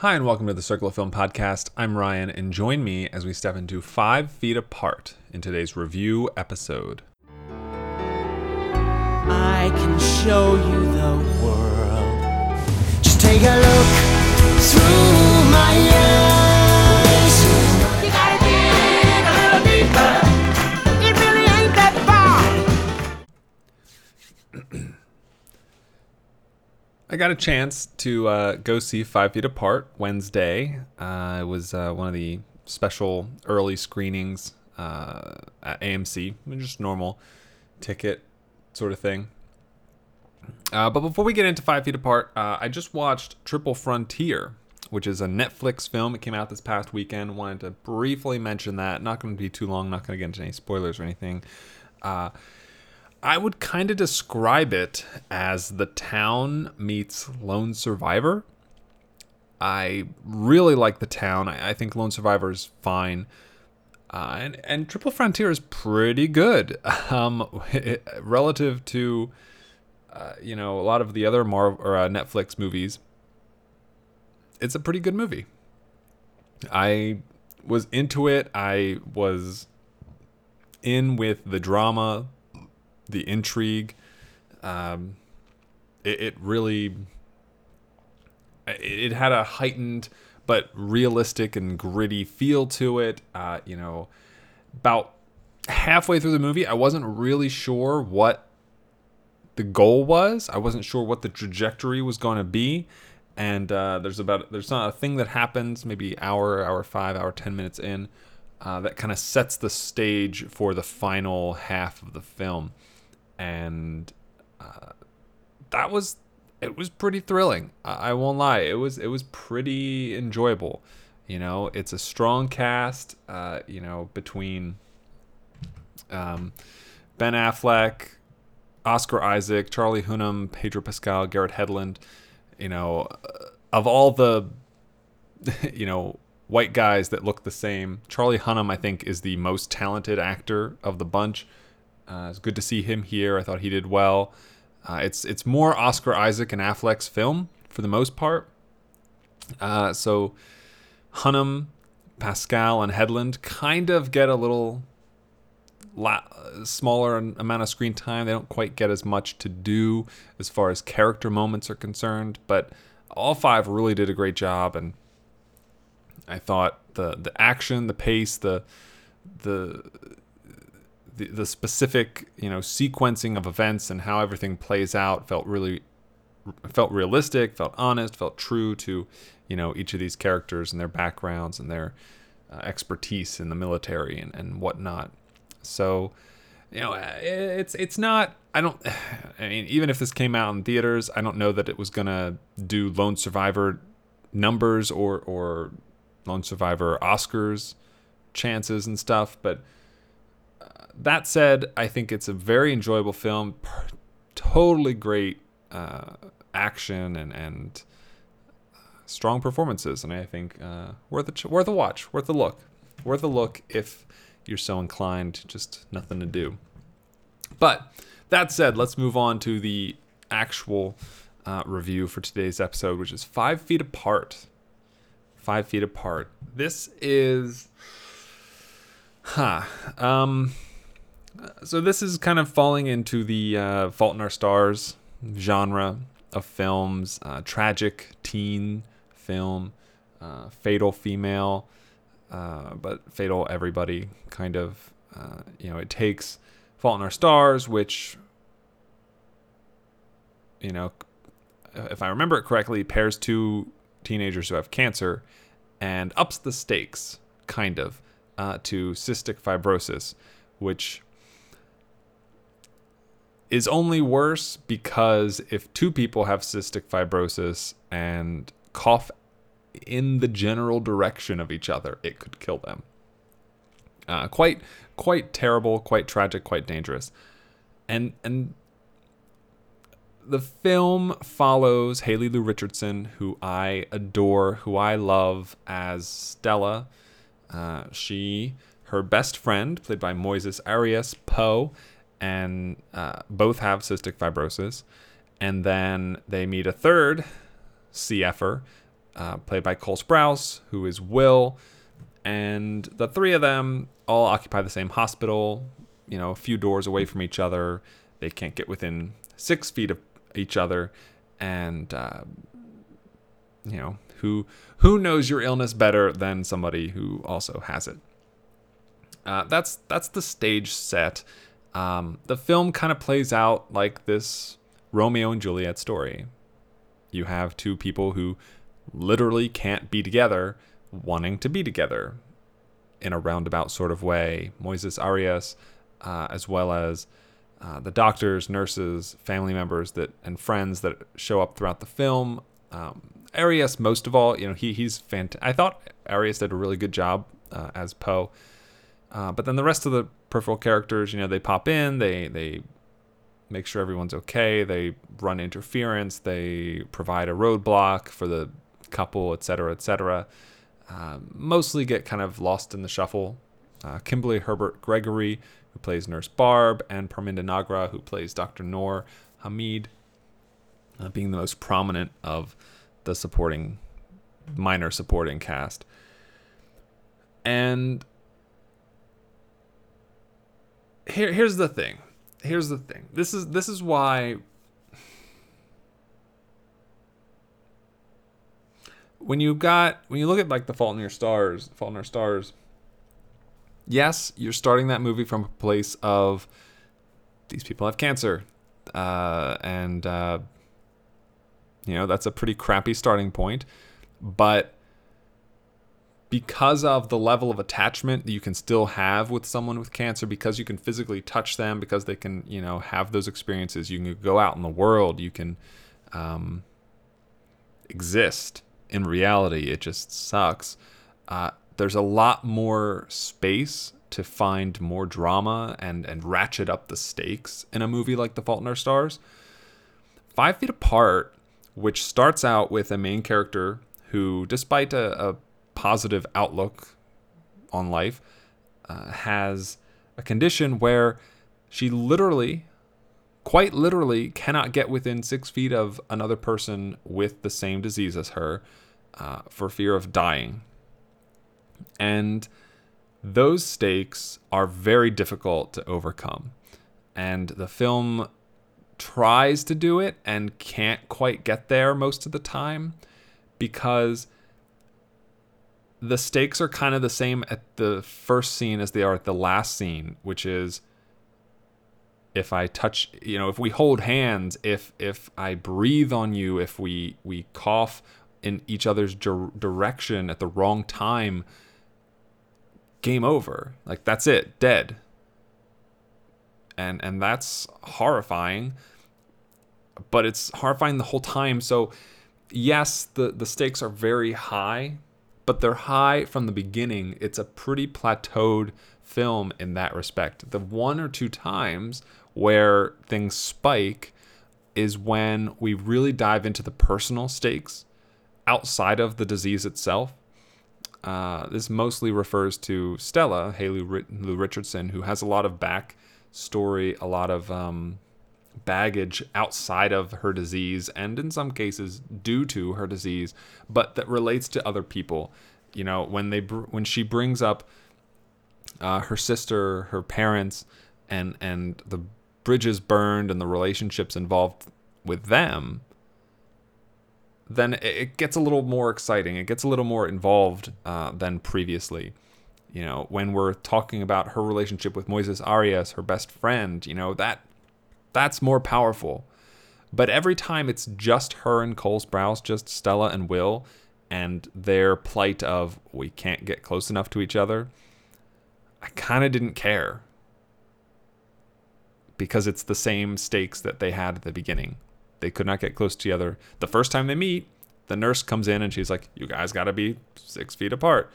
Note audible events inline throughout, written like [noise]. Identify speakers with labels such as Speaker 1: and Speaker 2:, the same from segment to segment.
Speaker 1: Hi, and welcome to the Circle of Film podcast. I'm Ryan, and join me as we step into Five Feet Apart in today's review episode.
Speaker 2: I can show you the world. Just take a look through my eyes.
Speaker 1: I got a chance to uh, go see Five Feet Apart Wednesday. Uh, it was uh, one of the special early screenings uh, at AMC, just normal ticket sort of thing. Uh, but before we get into Five Feet Apart, uh, I just watched Triple Frontier, which is a Netflix film. It came out this past weekend. Wanted to briefly mention that. Not going to be too long. Not going to get into any spoilers or anything. I would kind of describe it as the town meets Lone Survivor. I really like the town. I, I think Lone Survivor is fine. Uh, and, and Triple Frontier is pretty good [laughs] um, [laughs] relative to, uh, you know, a lot of the other Marvel or uh, Netflix movies. It's a pretty good movie. I was into it. I was in with the drama, the intrigue. Um, it, it really it had a heightened but realistic and gritty feel to it. Uh, you know, about halfway through the movie, I wasn't really sure what the goal was. I wasn't sure what the trajectory was going to be. And uh, there's about there's not a thing that happens maybe hour, hour five, hour ten minutes in uh, that kind of sets the stage for the final half of the film, and uh, that was it was pretty thrilling. I, I won't lie. It was it was pretty enjoyable. You know, it's a strong cast. Uh, you know, between um, Ben Affleck, Oscar Isaac, Charlie Hunnam, Pedro Pascal, Garrett Hedlund. You know, uh, of all the [laughs] you know white guys that look the same, Charlie Hunnam I think is the most talented actor of the bunch. Uh, it's good to see him here. I thought he did well. Uh, it's it's more Oscar Isaac and Affleck's film for the most part. Uh, so Hunnam, Pascal, and Hedlund kind of get a little la- smaller amount of screen time. They don't quite get as much to do as far as character moments are concerned, but all five really did a great job. And I thought the the action, the pace, the the the, the specific you know sequencing of events and how everything plays out felt really felt realistic, felt honest, felt true to you know each of these characters and their backgrounds and their uh, expertise in the military and, and whatnot. So you know it's it's not I don't [sighs] I mean even if this came out in theaters, I don't know that it was gonna do Lone Survivor numbers or or Lone Survivor Oscars chances and stuff, but that said, I think it's a very enjoyable film. Totally great uh, action and and uh, strong performances, and I think uh, worth a ch- worth a watch, worth a look, worth a look if you're so inclined. Just nothing to do. But that said, let's move on to the actual uh, review for today's episode, which is Five Feet Apart. Five Feet Apart. This is, huh. Um, so this is kind of falling into the uh, Fault in Our Stars genre of films, uh, tragic teen film, uh, fatal female, uh, but fatal everybody kind of. Uh, you know, it takes Fault in Our Stars, which, you know, if I remember it correctly, pairs two teenagers who have cancer and ups the stakes, kind of, uh, to cystic fibrosis, which is only worse because if two people have cystic fibrosis and cough in the general direction of each other, it could kill them. Uh, quite, quite terrible, quite tragic, quite dangerous, and and the film follows Haley Lu Richardson, who I adore, who I love as Stella. Uh, she, her best friend, played by Moises Arias Poe, and uh, both have cystic fibrosis. And then they meet a third CFer uh, played by Cole Sprouse, who is Will, and the three of them all occupy the same hospital. You know, a few doors away from each other. They can't get within six feet of each other, and uh, you know who who knows your illness better than somebody who also has it. Uh, that's that's the stage set. Um, the film kind of plays out like this Romeo and Juliet story. You have two people who literally can't be together, wanting to be together in a roundabout sort of way. Moises Arias, uh, as well as uh, the doctors, nurses, family members that and friends that show up throughout the film. Um, Arias, most of all, you know, he he's fantastic. I thought Arias did a really good job uh, as Poe. Uh, but then the rest of the peripheral characters, you know, they pop in, they they make sure everyone's okay, they run interference, they provide a roadblock for the couple, etc., etc. Uh, mostly get kind of lost in the shuffle. Uh, Kimberly Herbert Gregory, who plays Nurse Barb, and Parminder Nagra, who plays Dr. Noor Hamid, uh, being the most prominent of the supporting, minor supporting cast. And here here's the thing. Here's the thing. This is this is why when you got when you look at like the Fault in Your Stars, Fault in Our Stars. Yes, you're starting that movie from a place of these people have cancer, uh, and uh, you know that's a pretty crappy starting point, but because of the level of attachment that you can still have with someone with cancer because you can physically touch them because they can you know have those experiences you can go out in the world you can um, exist in reality. It just sucks. Uh, there's a lot more space to find more drama and and ratchet up the stakes in a movie like the fault in our stars. Five feet apart which starts out with a main character who despite a, a positive outlook on life, uh, has a condition where she literally, quite literally, cannot get within six feet of another person with the same disease as her uh, for fear of dying. And those stakes are very difficult to overcome. And the film tries to do it and can't quite get there most of the time because the stakes are kind of the same at the first scene as they are at the last scene, which is if I touch, you know, if we hold hands, if if I breathe on you, if we we cough in each other's dir- direction at the wrong time, game over. Like that's it, dead. And and that's horrifying. But it's horrifying the whole time. So yes, the the stakes are very high but they're high from the beginning. It's a pretty plateaued film in that respect. The one or two times where things spike is when we really dive into the personal stakes outside of the disease itself. Uh, this mostly refers to Stella, Haley Lu Richardson, who has a lot of backstory, a lot of um, baggage outside of her disease and in some cases due to her disease but that relates to other people. You know when they when she brings up uh, her sister her parents and and the bridges burned and the relationships involved with them then it gets a little more exciting. It gets a little more involved uh, than previously. You know when we're talking about her relationship with moises arias her best friend you know that that's more powerful. But every time it's just her and Cole Sprouse, just Stella and Will, and their plight of we can't get close enough to each other, I kind of didn't care. Because it's the same stakes that they had at the beginning. They could not get close to each other. The first time they meet, the nurse comes in and she's like, You guys got to be six feet apart.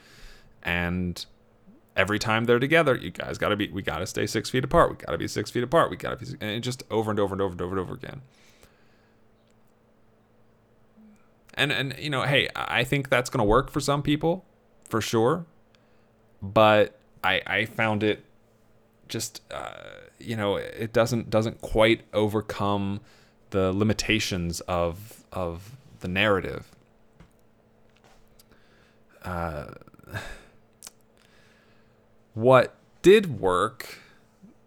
Speaker 1: And every time they're together, you guys got to be, we got to stay six feet apart. We got to be six feet apart. We got to be, and just over and over and over and over and over again. And, and, you know, hey, I think that's going to work for some people for sure. But I, I found it just, uh, you know, it doesn't, doesn't quite overcome the limitations of, of the narrative. uh, what did work,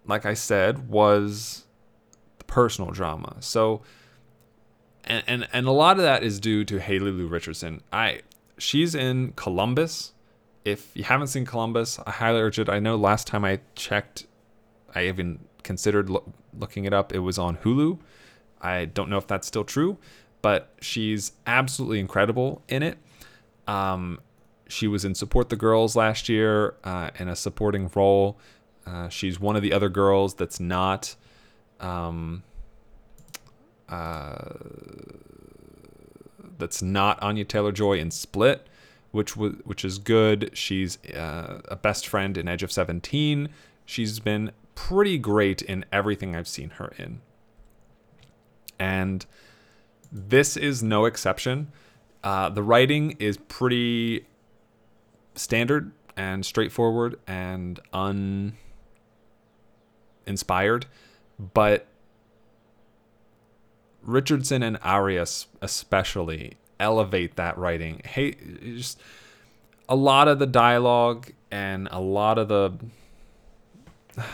Speaker 1: like I said, was the personal drama. So, and, and and a lot of that is due to Haley Lu Richardson. I she's in Columbus. If you haven't seen Columbus, I highly urge it. I know last time I checked, I even considered lo- looking it up. It was on Hulu. I don't know if that's still true, but she's absolutely incredible in it. Um, she was in Support the Girls last year uh, in a supporting role. Uh, she's one of the other girls that's not. Um, uh, that's not Anya Taylor Joy in Split, which was which is good. She's uh, a best friend in Edge of Seventeen. She's been pretty great in everything I've seen her in, and this is no exception. Uh, the writing is pretty standard and straightforward and uninspired, but Richardson and Arias especially elevate that writing. Hey, just a lot of the dialogue and a lot of the [sighs]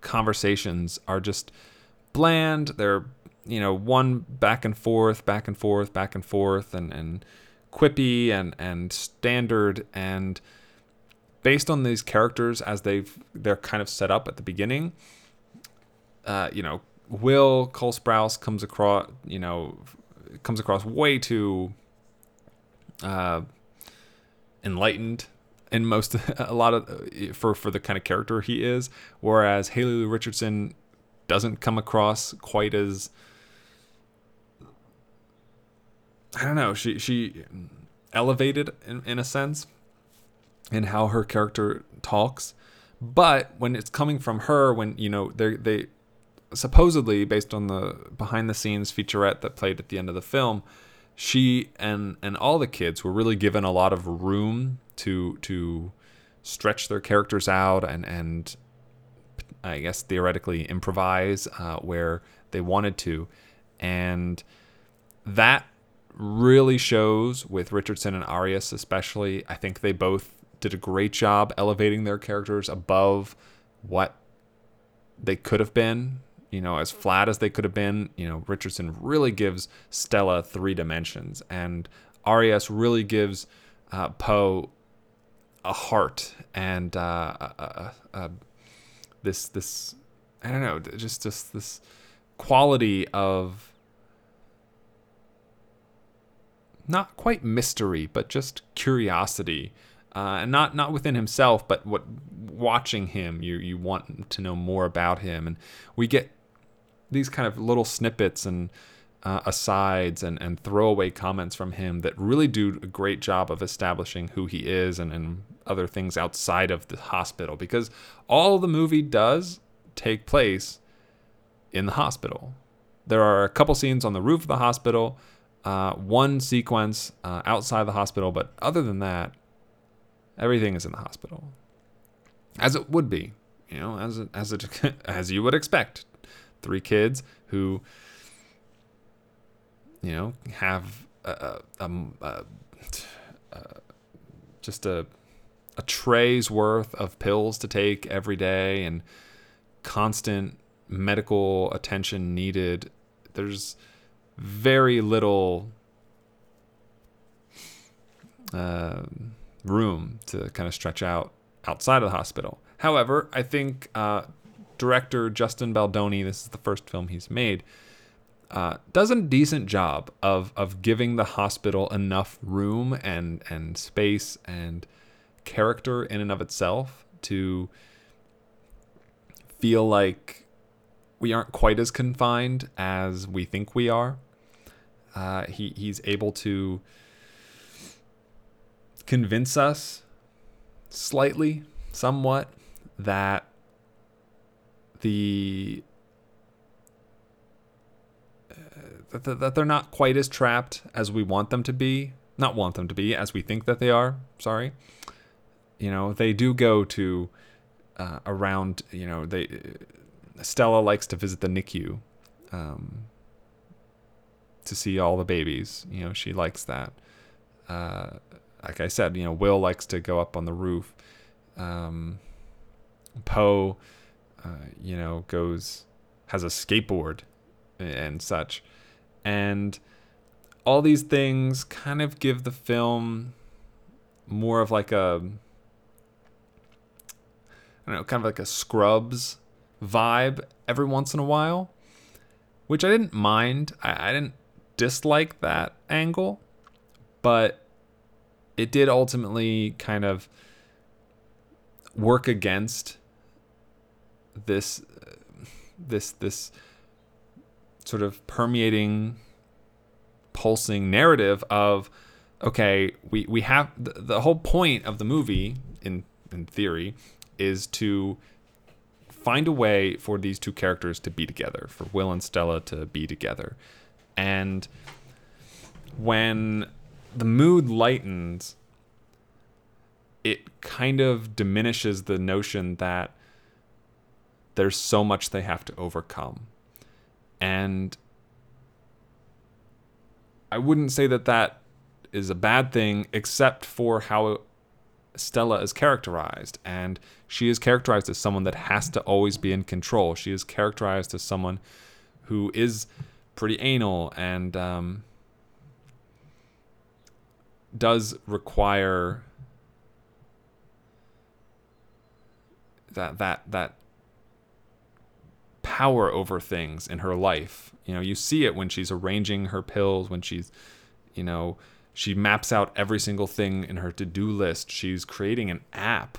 Speaker 1: conversations are just bland. They're you know one back and forth, back and forth, back and forth, and and quippy and and standard and based on these characters as they've they're kind of set up at the beginning. Uh, you know, Will Cole Sprouse comes across, you know, comes across way too uh, enlightened in most [laughs] a lot of for for the kind of character he is, whereas Haley Richardson doesn't come across quite as I don't know. She she elevated in, in a sense in how her character talks, but when it's coming from her, when you know they they supposedly based on the behind the scenes featurette that played at the end of the film, she and and all the kids were really given a lot of room to to stretch their characters out and and I guess theoretically improvise uh, where they wanted to, and that really shows with Richardson and Arias especially. I think they both did a great job elevating their characters above what they could have been. You know, as flat as they could have been. You know, Richardson really gives Stella three dimensions, and Arias really gives uh, Poe a heart and uh, a, a, a, this this I don't know, just just this quality of not quite mystery, but just curiosity, uh, and not not within himself, but what watching him, you you want to know more about him, and we get these kind of little snippets and uh, asides and, and throwaway comments from him that really do a great job of establishing who he is and, and other things outside of the hospital. Because all the movie does take place in the hospital. There are a couple scenes on the roof of the hospital uh, one sequence uh, outside the hospital, but other than that, everything is in the hospital, as it would be, you know, as it, as it, [laughs] as you would expect. Three kids who, you know, have a, a, a, a just a a tray's worth of pills to take every day and constant medical attention needed. There's very little uh, room to kind of stretch out outside of the hospital. However, I think uh, director Justin Baldoni, this is the first film he's made, uh, does a decent job of of giving the hospital enough room and and space and character in and of itself to feel like we aren't quite as confined as we think we are. Uh, he he's able to convince us slightly, somewhat, that the uh, that, that they're not quite as trapped as we want them to be. Not want them to be, as we think that they are. Sorry. You know, they do go to uh, around. You know, they Stella likes to visit the NICU. Um, to see all the babies. You know, she likes that. Uh, like I said, you know, Will likes to go up on the roof. Um, Poe, uh, you know, goes has a skateboard and such, and all these things kind of give the film more of like a I don't know, kind of like a Scrubs vibe every once in a while, which I didn't mind. I, I didn't dislike that angle, but it did ultimately kind of work against this uh, this this sort of permeating pulsing narrative of okay we we have the, the whole point of the movie in in theory is to find a way for these two characters to be together for Will and Stella to be together and when the mood lightens it kind of diminishes the notion that there's so much they have to overcome. And I wouldn't say that that is a bad thing, except for how Stella is characterized. And she is characterized as someone that has to always be in control. She is characterized as someone who is pretty anal and um, does require that that that power over things in her life. You know, you see it when she's arranging her pills, when she's, you know, she maps out every single thing in her to-do list. She's creating an app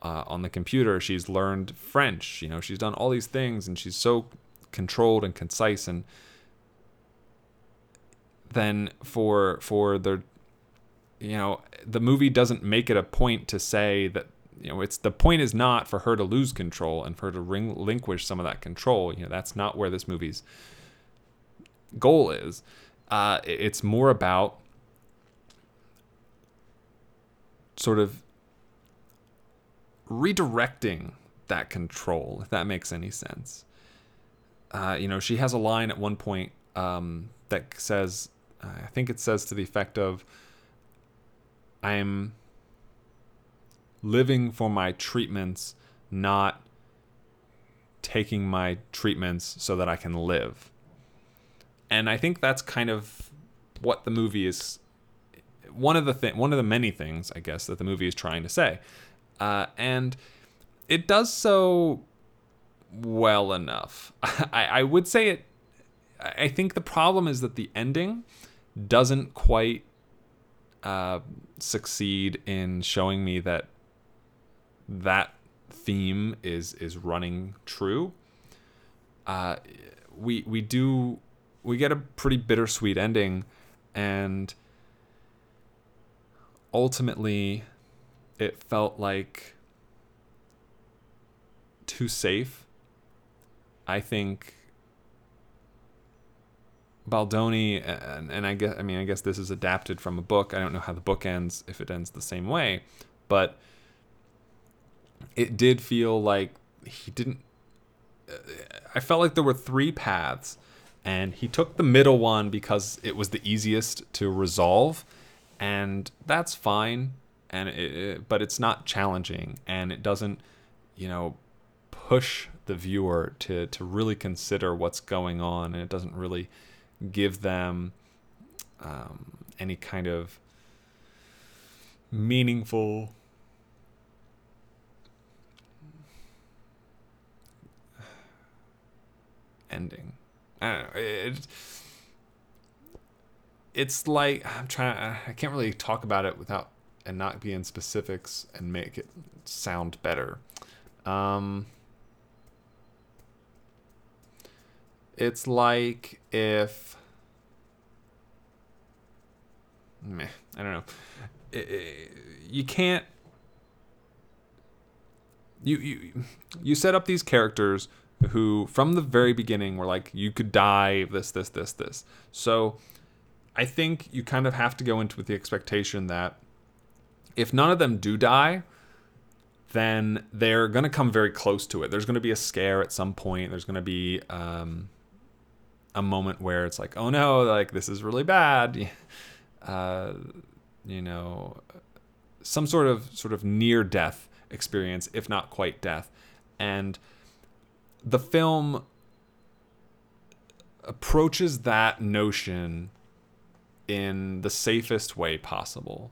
Speaker 1: uh, on the computer. She's learned French. You know, she's done all these things, and she's so controlled and concise. And then for for the, you know, the movie doesn't make it a point to say that you know, it's the point is not for her to lose control and for her to relinquish some of that control. You know, that's not where this movie's goal is. Uh, it's more about sort of redirecting that control, if that makes any sense. Uh, you know, she has a line at one point um, that says, I think it says to the effect of, I'm living for my treatments, not taking my treatments so that I can live. And I think that's kind of what the movie is one of the th- one of the many things I guess that the movie is trying to say. Uh, and it does so well enough. [laughs] I, I would say it I think the problem is that the ending doesn't quite uh, succeed in showing me that that theme is is running true. Uh, we we do we get a pretty bittersweet ending, and ultimately, it felt like too safe. I think Baldoni and, and I guess I mean I guess this is adapted from a book. I don't know how the book ends if it ends the same way, but it did feel like he didn't. Uh, I felt like there were three paths, and he took the middle one because it was the easiest to resolve, and that's fine. And it, but it's not challenging, and it doesn't, you know, push the viewer to to really consider what's going on, and it doesn't really give them um, any kind of meaningful ending. I don't know. It, it's like I'm trying. I can't really talk about it without and not be in specifics and make it sound better. Um, it's like if meh, I don't know. You can't. You you you set up these characters who from the very beginning were like you could die this this this this so i think you kind of have to go into with the expectation that if none of them do die then they're going to come very close to it. There's going to be a scare at some point. There's going to be um, a moment where it's like oh no like this is really bad. [laughs] Uh, you know, some sort of sort of near death experience, if not quite death. And the film approaches that notion in the safest way possible.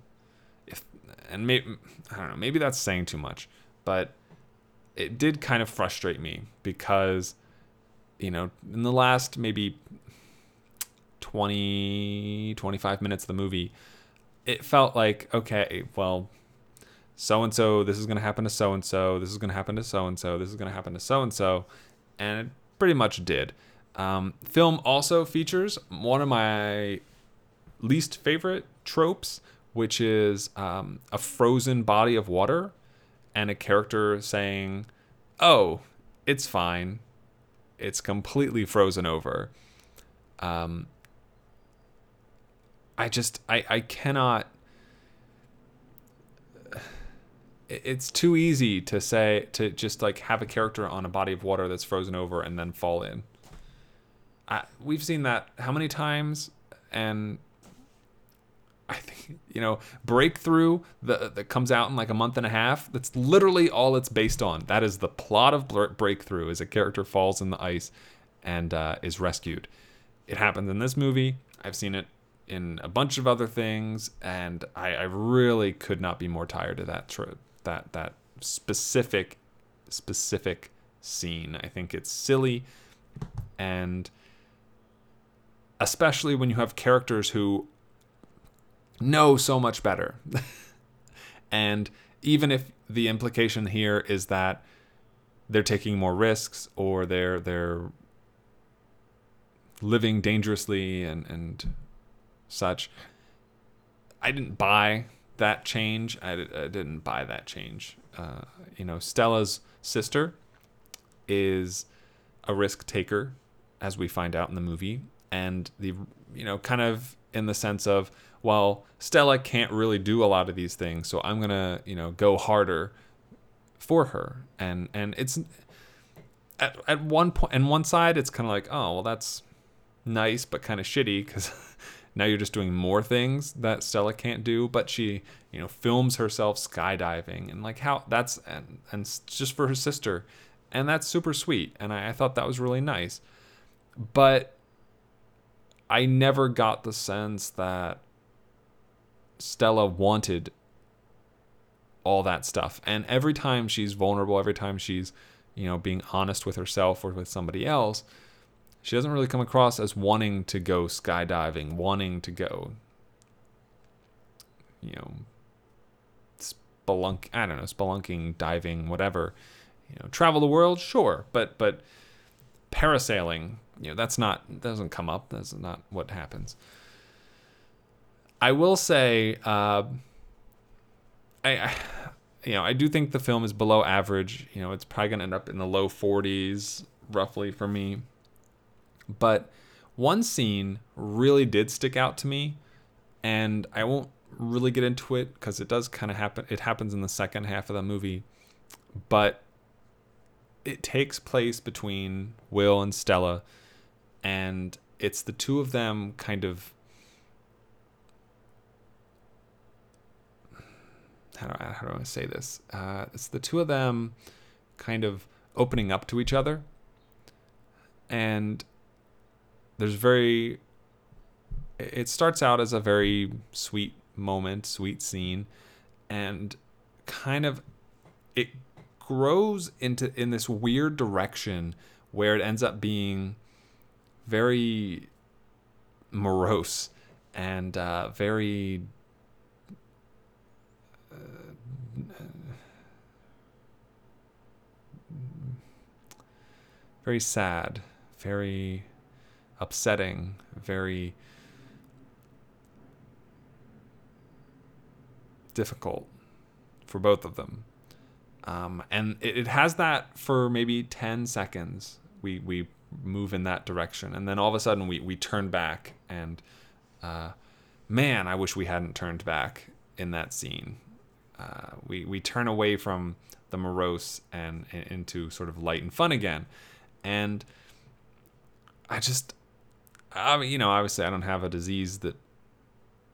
Speaker 1: If and maybe I don't know, maybe that's saying too much, but it did kind of frustrate me because you know, in the last maybe 20 25 minutes of the movie, it felt like okay, well, so and so, this is going to happen to so and so, this is going to happen to so and so, this is going to happen to so and so, and it pretty much did. Um, film also features one of my least favorite tropes, which is um, a frozen body of water and a character saying, "Oh, it's fine. It's completely frozen over." Um, I just I I cannot it's too easy to say to just like have a character on a body of water that's frozen over and then fall in. I, we've seen that how many times, and I think you know breakthrough that that comes out in like a month and a half. That's literally all it's based on. That is the plot of breakthrough. Is a character falls in the ice and uh, is rescued. It happens in this movie. I've seen it in a bunch of other things, and I, I really could not be more tired of that trope that that specific specific scene. I think it's silly and especially when you have characters who know so much better. [laughs] and even if the implication here is that they're taking more risks or they're they're living dangerously and and such I didn't buy that change. I, I didn't buy that change. Uh, you know, Stella's sister is a risk taker, as we find out in the movie, and the you know kind of in the sense of well, Stella can't really do a lot of these things, so I'm gonna you know go harder for her, and and it's at at one point and one side it's kind of like oh well that's nice but kind of shitty because [laughs] now you're just doing more things that Stella can't do, but she, you know, films herself skydiving. And like how that's and and just for her sister, and that's super sweet, and I, I thought that was really nice, but I never got the sense that Stella wanted all that stuff, and every time she's vulnerable, every time she's, you know, being honest with herself or with somebody else she doesn't really come across as wanting to go skydiving, wanting to go, you know, spelunk. I don't know, spelunking, diving, whatever. You know, travel the world, sure, but but parasailing, you know, that's not that doesn't come up. That's not what happens. I will say, uh, I, I, you know, I do think the film is below average. You know, it's probably gonna end up in the low 40s, roughly for me. But one scene really did stick out to me, and I won't really get into it because it does kind of happen. It happens in the second half of the movie, but it takes place between Will and Stella, and it's the two of them kind of. How do I, how do I say this? Uh, it's the two of them kind of opening up to each other. And there's very it starts out as a very sweet moment, sweet scene, and kind of it grows into in this weird direction where it ends up being very morose and uh, very uh, very sad, very upsetting, very difficult for both of them. Um, and it, it, has that for maybe 10 seconds. We, we move in that direction. And then all of a sudden we, we turn back. And uh, man, I wish we hadn't turned back in that scene. Uh, we, we turn away from the morose and, and into sort of light and fun again. And I just, I mean, you know, obviously I don't have a disease that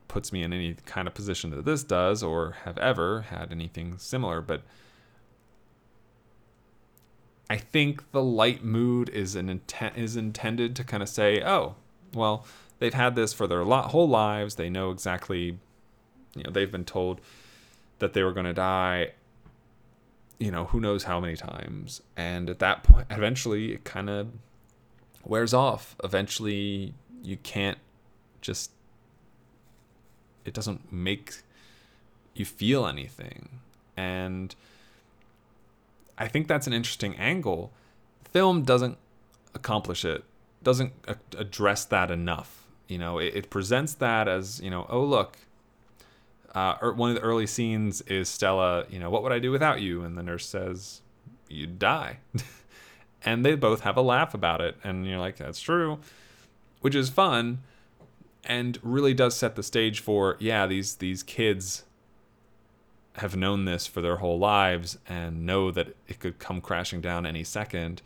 Speaker 1: puts me in any kind of position that this does or have ever had anything similar, but I think the light mood is an intent is intended to kind of say, oh, well, they've had this for their lo- whole lives. They know exactly, you know, they've been told that they were going to die. You know, who knows how many times, and at that point, eventually, it kind of wears off. Eventually, you can't just. It doesn't make you feel anything, and I think that's an interesting angle. Film doesn't accomplish it, doesn't a- address that enough. You know, it, it presents that as, you know, oh, look, uh, er, one of the early scenes is Stella, you know, what would I do without you? And the nurse says, you'd die. [laughs] and they both have a laugh about it. And you're like, that's true, which is fun and really does set the stage for, yeah, these, these kids have known this for their whole lives and know that it could come crashing down any second.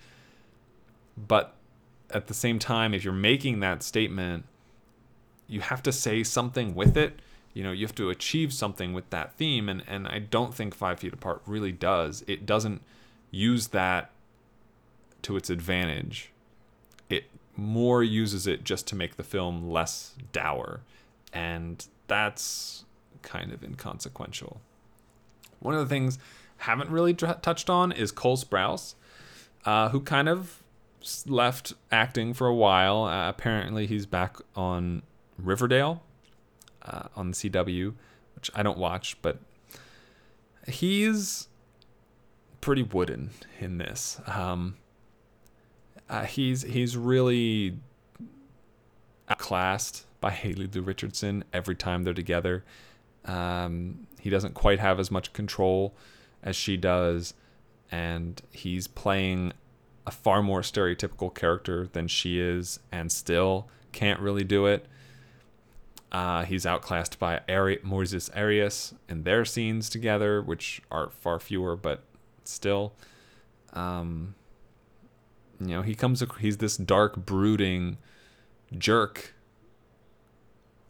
Speaker 1: But at the same time, if you're making that statement, you have to say something with it. You know, you have to achieve something with that theme. And, and I don't think Five Feet Apart really does. It doesn't use that to its advantage. It more uses it just to make the film less dour. And that's kind of inconsequential. One of the things haven't really dr- touched on is Cole Sprouse, uh, who kind of left acting for a while. Uh, apparently, he's back on Riverdale uh, on the CW, which I don't watch, but he's pretty wooden in this. Um, uh, he's he's really outclassed by Haley Lu Richardson every time they're together. Um, he doesn't quite have as much control as she does, and he's playing a far more stereotypical character than she is, and still can't really do it. Uh, he's outclassed by Ari- Moises Arias in their scenes together, which are far fewer, but still. Um, you know, he comes. He's this dark, brooding jerk.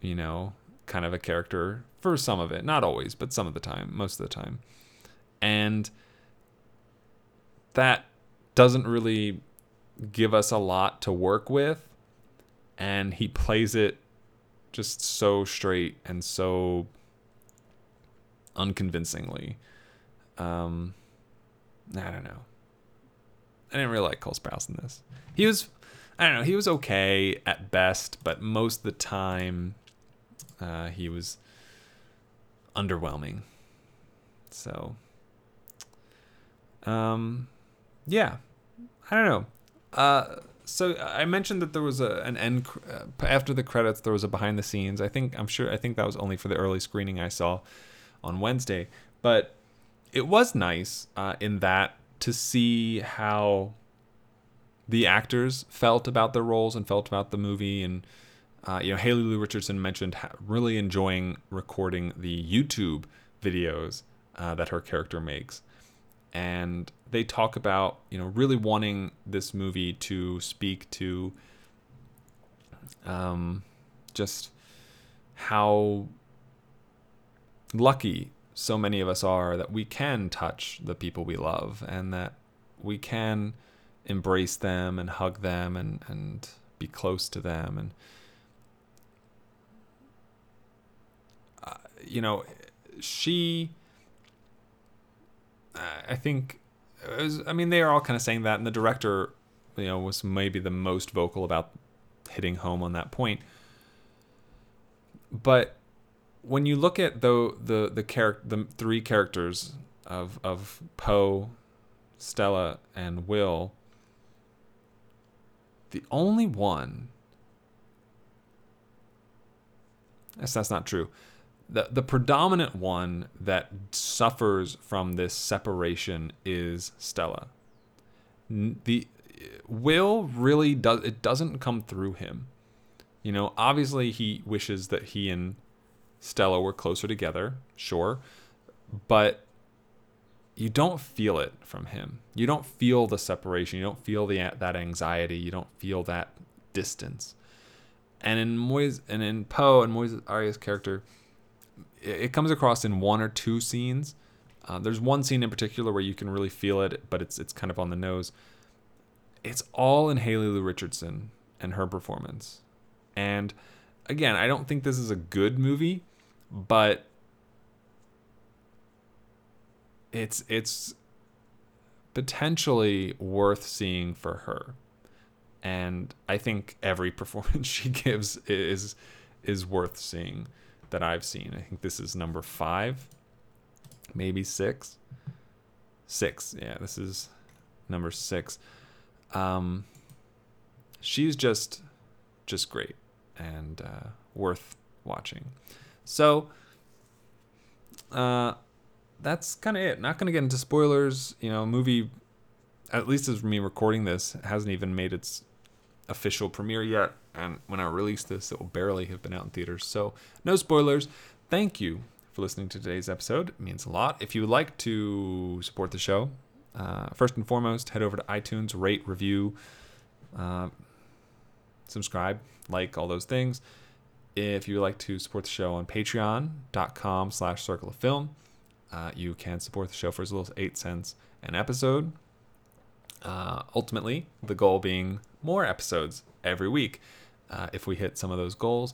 Speaker 1: You know, kind of a character for some of it, not always, but some of the time, most of the time, and that doesn't really give us a lot to work with, and he plays it just so straight and so unconvincingly. Um, I don't know. I didn't really like Cole Sprouse in this. He was, I don't know, he was okay at best, but most of the time, uh, he was underwhelming. So, um, yeah, I don't know. Uh, so I mentioned that there was a an end uh, after the credits. There was a behind the scenes. I think I'm sure. I think that was only for the early screening I saw on Wednesday, but it was nice uh, in that to see how the actors felt about their roles and felt about the movie and uh, you know haley lu richardson mentioned really enjoying recording the youtube videos uh, that her character makes. And they talk about you know really wanting this movie to speak to um, just how lucky so many of us are that we can touch the people we love and that we can embrace them and hug them and, and be close to them and you know she I think was, I mean they are all kind of saying that and the director you know was maybe the most vocal about hitting home on that point but when you look at the the the character the three characters of of Poe, Stella, and Will, the only one. Yes, that's not true. The the predominant one that suffers from this separation is Stella. The Will really does it doesn't come through him. You know, obviously he wishes that he and Stella were closer together, sure, but you don't feel it from him. You don't feel the separation. You don't feel the that anxiety. You don't feel that distance. And in Moise and in Poe and Moise Arias' character, it, comes across in one or two scenes. Uh, there's one scene in particular where you can really feel it, but it's it's kind of on the nose. It's all in Haley Lu Richardson and her performance. And again, I don't think this is a good movie, but it's it's potentially worth seeing for her. And I think every [laughs] performance she gives is is worth seeing that I've seen. I think this is number 5, maybe 6. 6. Yeah, this is number 6. Um she's just just great and uh, worth watching. So uh that's kind of it. Not going to get into spoilers. You know, movie, at least as me recording this, hasn't even made its official premiere yet. And when I release this, it will barely have been out in theaters. So, no spoilers. Thank you for listening to today's episode. It means a lot. If you would like to support the show, uh, first and foremost, head over to iTunes, rate, review, uh, subscribe, like, all those things. If you would like to support the show on patreon.com slash circle of film, uh, you can support the show for as little as 8 cents an episode. Uh, ultimately, the goal being more episodes every week uh, if we hit some of those goals.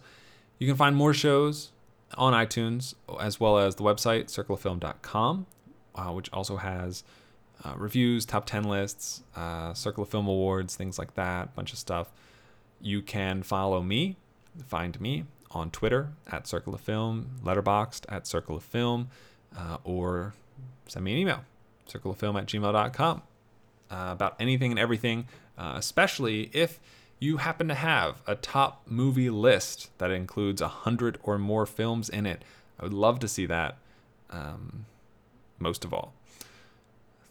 Speaker 1: You can find more shows on iTunes as well as the website circleoffilm.com, uh, which also has uh, reviews, top 10 lists, uh, Circle of Film Awards, things like that, bunch of stuff. You can follow me, find me on Twitter at Circle of Film, Letterboxd at Circle of Film uh, or send me an email, circleoffilm at gmail.com, uh, about anything and everything, uh, especially if you happen to have a top movie list that includes a hundred or more films in it. I would love to see that, um, most of all.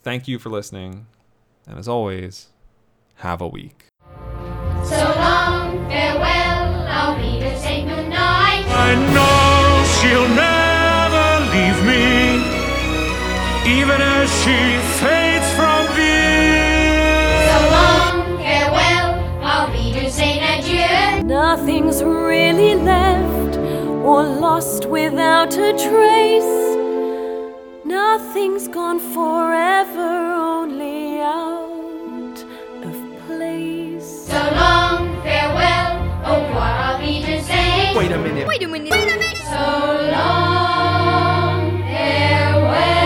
Speaker 1: Thank you for listening, and as always, have a week.
Speaker 3: So long, farewell, I'll be to say goodnight.
Speaker 4: I know she'll never leave me, even as she fades
Speaker 5: or lost without a trace. Nothing's gone forever, only out of place.
Speaker 3: So long, farewell, oh, what are we to say?
Speaker 6: Wait a minute. Wait a minute. Wait a minute.
Speaker 3: So long, farewell.